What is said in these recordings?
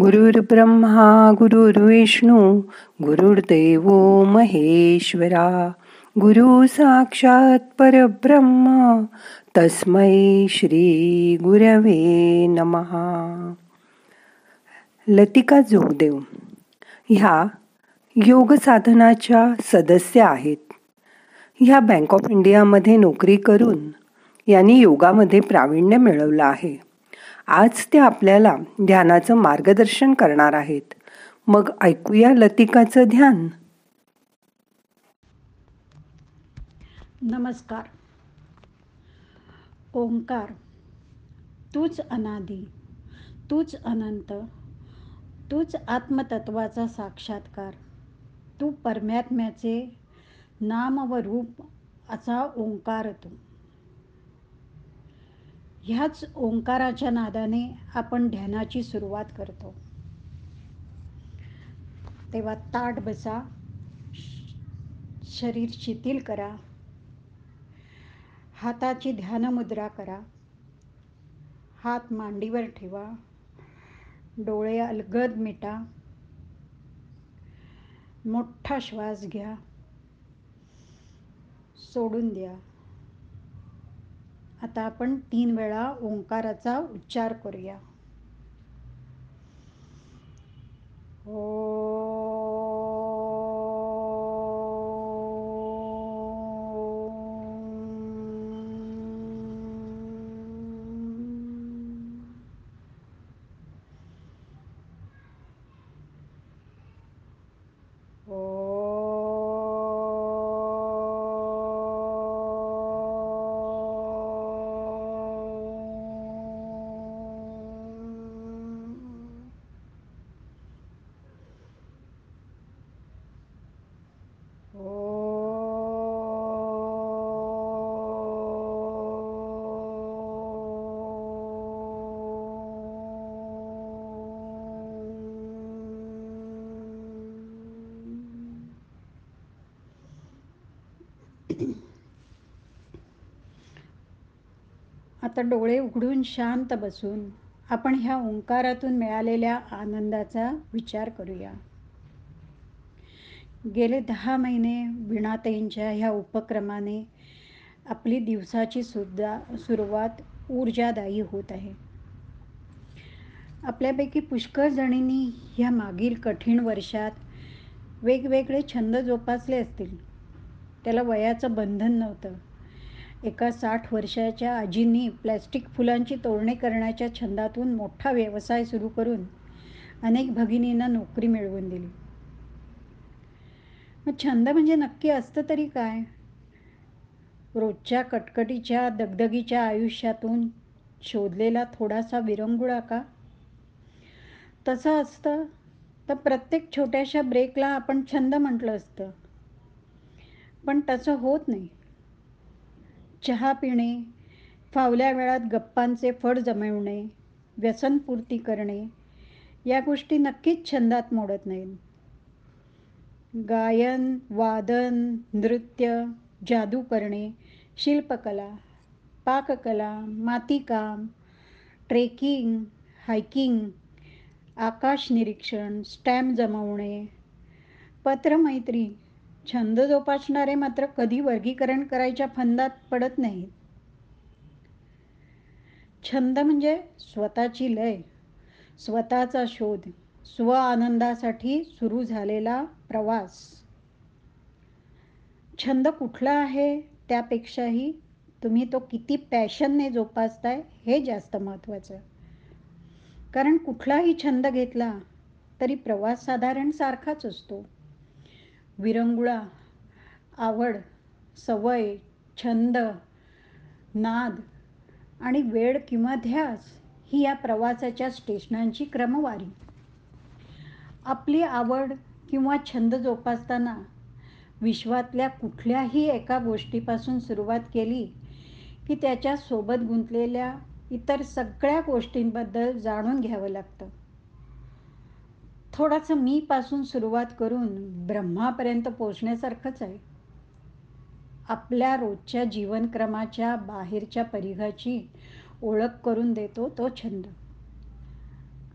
गुरुर् ब्रह्मा गुरुर्विष्णू गुरुर्देव महेश्वरा. गुरु साक्षात परब्रह्म तस्मै श्री गुरवे नमहा लतिका जोगदेव ह्या योग साधनाच्या सदस्य आहेत. ह्या बँक ऑफ इंडियामध्ये नोकरी करून यांनी योगामध्ये प्रावीण्य मिळवलं आहे. आज ते आपल्याला ध्यानाचं मार्गदर्शन करणार आहेत. मग ऐकूया लतिकाचं ध्यान. नमस्कार. ओंकार. तूच अनादी. तूच अनंत. तूच आत्मतत्वाचा साक्षात्कार. तू परमात्म्याचे नाम व रूप असा ओंकार तू ह्याच ओंकाराच्या नादाने आपण ध्यानाची सुरुवात करतो. तेव्हा ताट बसा शरीर शिथिल करा हाताची ध्यानमुद्रा करा हात मांडीवर ठेवा डोळे अलगद मिटा मोठा श्वास घ्या सोडून द्या. आता आपण तीन वेळा ओंकाराचा उच्चार करूया. ओ आता डोळे उघडून शांत बसून आपण ह्या ओंकारातून मिळालेल्या आनंदाचा विचार करूया. गेले दहा महिने विणाताईंच्या ह्या उपक्रमाने आपली दिवसाची सुद्धा सुरुवात ऊर्जादायी होत आहे. आपल्यापैकी पुष्कळ जणींनी ह्या मागील कठीण वर्षात वेगवेगळे छंद जोपासले असतील. त्याला वयाचं बंधन नव्हतं. एका साठ वर्षाच्या आजींनी प्लॅस्टिक फुलांची तोडणी करण्याच्या छंदातून मोठा व्यवसाय सुरू करून अनेक भगिनींना नोकरी मिळवून दिली. मग छंद म्हणजे नक्की असतं तरी काय? रोजच्या कटकटीच्या दगदगीच्या आयुष्यातून शोधलेला थोडासा विरंगुळा का? तसं असतं तर प्रत्येक छोट्याशा ब्रेकला आपण छंद म्हटलं असतं. पण तसं होत नाही. चहा पिणे फावल्या वेळात गप्पांचे फड जमवणे व्यसनपूर्ती करणे या गोष्टी नक्कीच छंदात मोडत नाहीत. गायन वादन नृत्य जादू करणे शिल्पकला पाककला मातीकाम ट्रेकिंग हायकिंग आकाश निरीक्षण स्टॅम्प जमवणे पत्रमैत्री छंद जोपासणारे मात्र कधी वर्गीकरण करायच्या फंदात पडत नाहीत. छंद म्हणजे स्वतःची लय स्वतःचा शोध स्व आनंदासाठी सुरू झालेला प्रवास. छंद कुठला आहे? त्यापेक्षाही तुम्ही तो किती पॅशनने जोपासताय हे जास्त महत्त्वाचं. कारण कुठलाही छंद घेतला तरी प्रवास साधारण सारखाच असतो. विरंगुळा आवड सवय छंद नाद आणि वेळ किंवा ध्यास ही या प्रवासाच्या स्टेशनांची क्रमवारी. आपली आवड किंवा छंद जोपासताना विश्वातल्या कुठल्याही एका गोष्टीपासून सुरुवात केली की त्याच्या सोबत गुंतलेल्या इतर सगळ्या गोष्टींबद्दल जाणून घ्यावं लागतं. थोडासा मी पासून सुरुवात करून ब्रह्मापर्यंत पोचण्यासारखंच आहे. आपल्या रोजच्या जीवनक्रमाच्या बाहेरच्या परिघाची ओळख करून देतो तो छंद.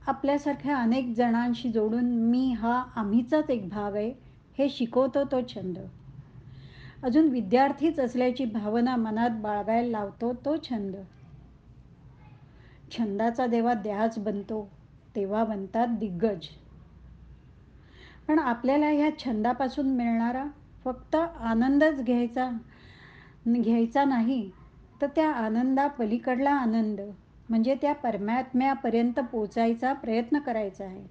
आपल्यासारख्या अनेक जणांशी जोडून मी हा आम्हीचाच एक भाग आहे हे शिकवतो तो छंद. अजून विद्यार्थीच असल्याची भावना मनात बाळगायला लावतो तो छंद. छंदाचा देवा द्याच बनतो तेव्हा बनतात दिग्गज. पण आपल्याला ह्या छंदापासून मिळणारा फक्त आनंदच घ्यायचा घ्यायचा नाही तर त्या आनंदापलीकडला आनंद म्हणजे त्या परमात्म्यापर्यंत पोचायचा प्रयत्न करायचा आहे.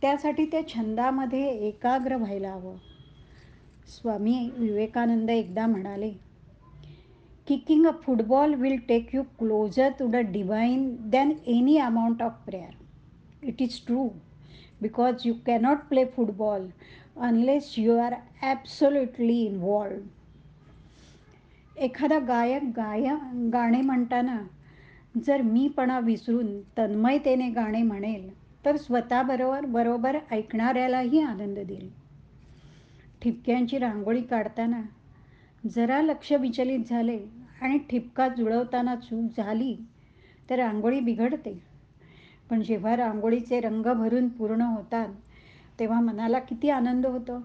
त्यासाठी त्या छंदामध्ये एकाग्र व्हायला हवं. स्वामी विवेकानंद एकदा म्हणाले kicking a football will take you closer to the divine than any amount of prayer it is true because you cannot play football unless you are absolutely involved एखादा गायक गाय गाणे म्हणताना जर मीपणा विसरून तन्मयतेने गाणे म्हणेल तर स्वतःबरोबर बरोबर ऐकणाऱ्यालाही आनंद देईल. ठिपक्यांची रांगोळी काढताना जरा लक्ष विचलित झाले आणि ठिपका जुळवताना चूक झाली तर रांगोळी बिघडते. पण जेव्हा रांगोळीचे रंग भरून पूर्ण होतात तेव्हा मनाला किती आनंद होतो?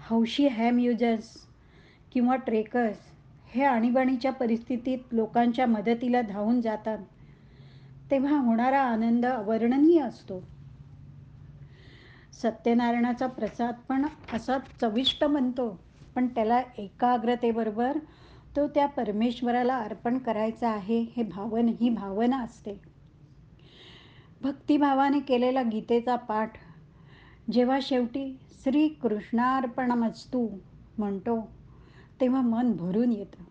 हौशी हॅम युजर्स किंवा ट्रेकर्स हे आणीबाणीच्या परिस्थितीत लोकांच्या मदतीला धावून जातात तेव्हा होणारा आनंद अवर्णनीय असतो. सत्यनारायणाचा प्रसाद पण असा चविष्ट बनतो पण त्याला एकाग्रतेबरोबर तो त्या परमेश्वराला अर्पण करायचा आहे हे भावन ही भावना असते. भक्तिभावाने केलेला गीतेचा पाठ जेव्हा शेवटी श्री कृष्णार्पणमस्तू म्हणतो तेव्हा मन भरून येतं.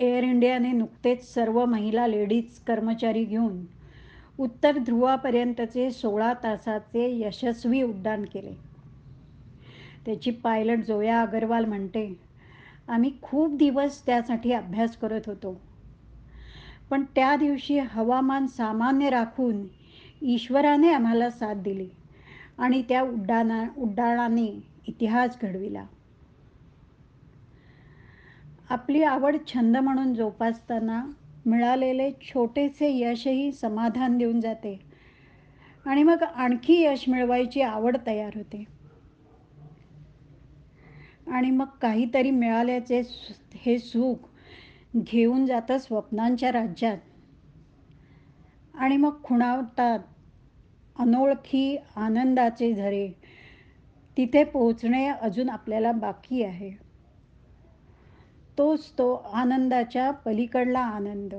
एअर इंडियाने नुकतेच सर्व महिला लेडीज कर्मचारी घेऊन उत्तर ध्रुवापर्यंतचे सोळा तासाचे यशस्वी उड्डाण केले. त्याची पायलट जोया अगरवाल म्हणते आम्ही खूप दिवस त्यासाठी अभ्यास करत होतो. पण त्या दिवशी हवामान सामान्य राखून ईश्वराने आम्हाला साथ दिली आणि त्या उड्डाणा उड्डाणाने इतिहास घडविला. आपली आवड छंद म्हणून जोपासताना मिळालेले छोटेसे यशही समाधान देऊन जाते आणि मग आणखी यश मिळवायची आवड तयार होते. आणि मग काहीतरी मिळाल्याचे हे सुख घेऊन जातं स्वप्नांच्या राज्यात. आणि मग खुणावतात अनोळखी आनंदाचे झरे. तिथे पोहोचणे अजून आपल्याला बाकी आहे. तोच तो आनंदाच्या पलीकडला आनंद.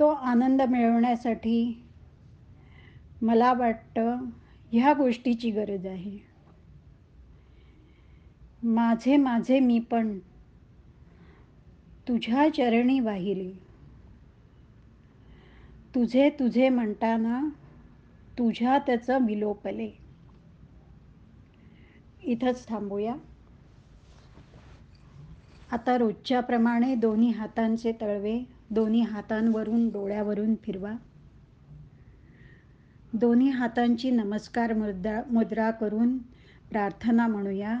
तो आनंद मिळवण्यासाठी मला वाटतं ह्या गोष्टीची गरज आहे. माझे माझे मी पण. तुझ्या चरणी वाहिले. तुझे तुझे म्हणताना तुझ्या त्याचं विलोपले इथंच थांबूया. आता रोजच्याप्रमाणे दोन्ही हातांचे तळवे दोन्ही हातांवरून डोळ्यावरून फिरवा. दोन्ही हातांची नमस्कार मुद्रा मुद्रा करून प्रार्थना म्हणूया.